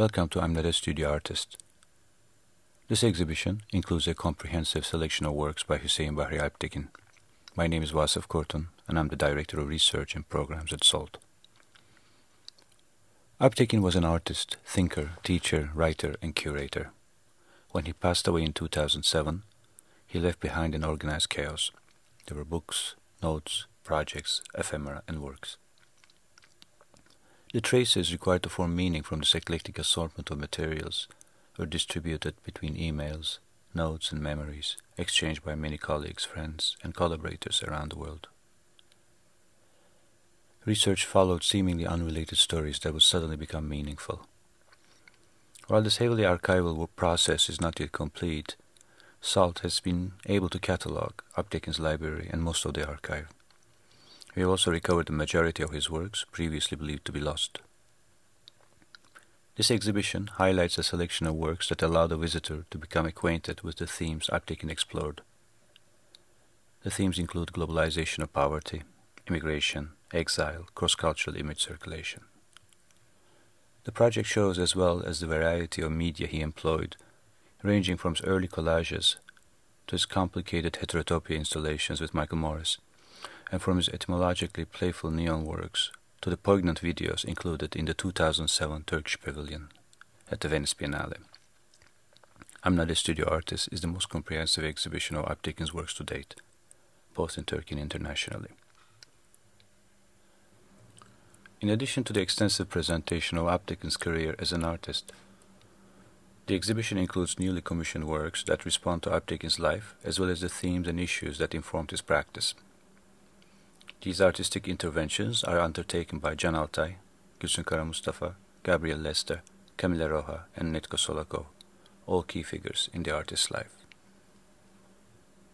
Welcome to I'm Not a Studio Artist. This exhibition includes a comprehensive selection of works by Hüseyin Bahri Alptekin. My name is Vasif Kortun, and I'm the Director of Research and Programs at SALT. Alptekin was an artist, thinker, teacher, writer, and curator. When he passed away in 2007, he left behind an organized chaos. There were books, notes, projects, ephemera, and works. The traces required to form meaning from this eclectic assortment of materials were distributed between emails, notes, and memories exchanged by many colleagues, friends, and collaborators around the world. Research followed seemingly unrelated stories that would suddenly become meaningful. While this heavily archival work process is not yet complete, SALT has been able to catalog Alptekin's library and most of the archive. Have also recovered the majority of his works previously believed to be lost. This exhibition highlights a selection of works that allow the visitor to become acquainted with the themes Alptekin explored. The themes include globalization of poverty, immigration, exile, cross-cultural image circulation. The project shows as well as the variety of media he employed, ranging from his early collages to his complicated heterotopia installations with Michael Morris – and from his etymologically playful neon works to the poignant videos included in the 2007 Turkish Pavilion at the Venice Biennale. I'm Not a Studio Artist is the most comprehensive exhibition of Alptekin's works to date, both in Turkey and internationally. In addition to the extensive presentation of Alptekin's career as an artist, the exhibition includes newly commissioned works that respond to Alptekin's life as well as the themes and issues that informed his practice. These artistic interventions are undertaken by Can Altay, Gülsün Karamustafa, Gabriel Lester, Camila Roja, and Nedko Solakov, all key figures in the artist's life.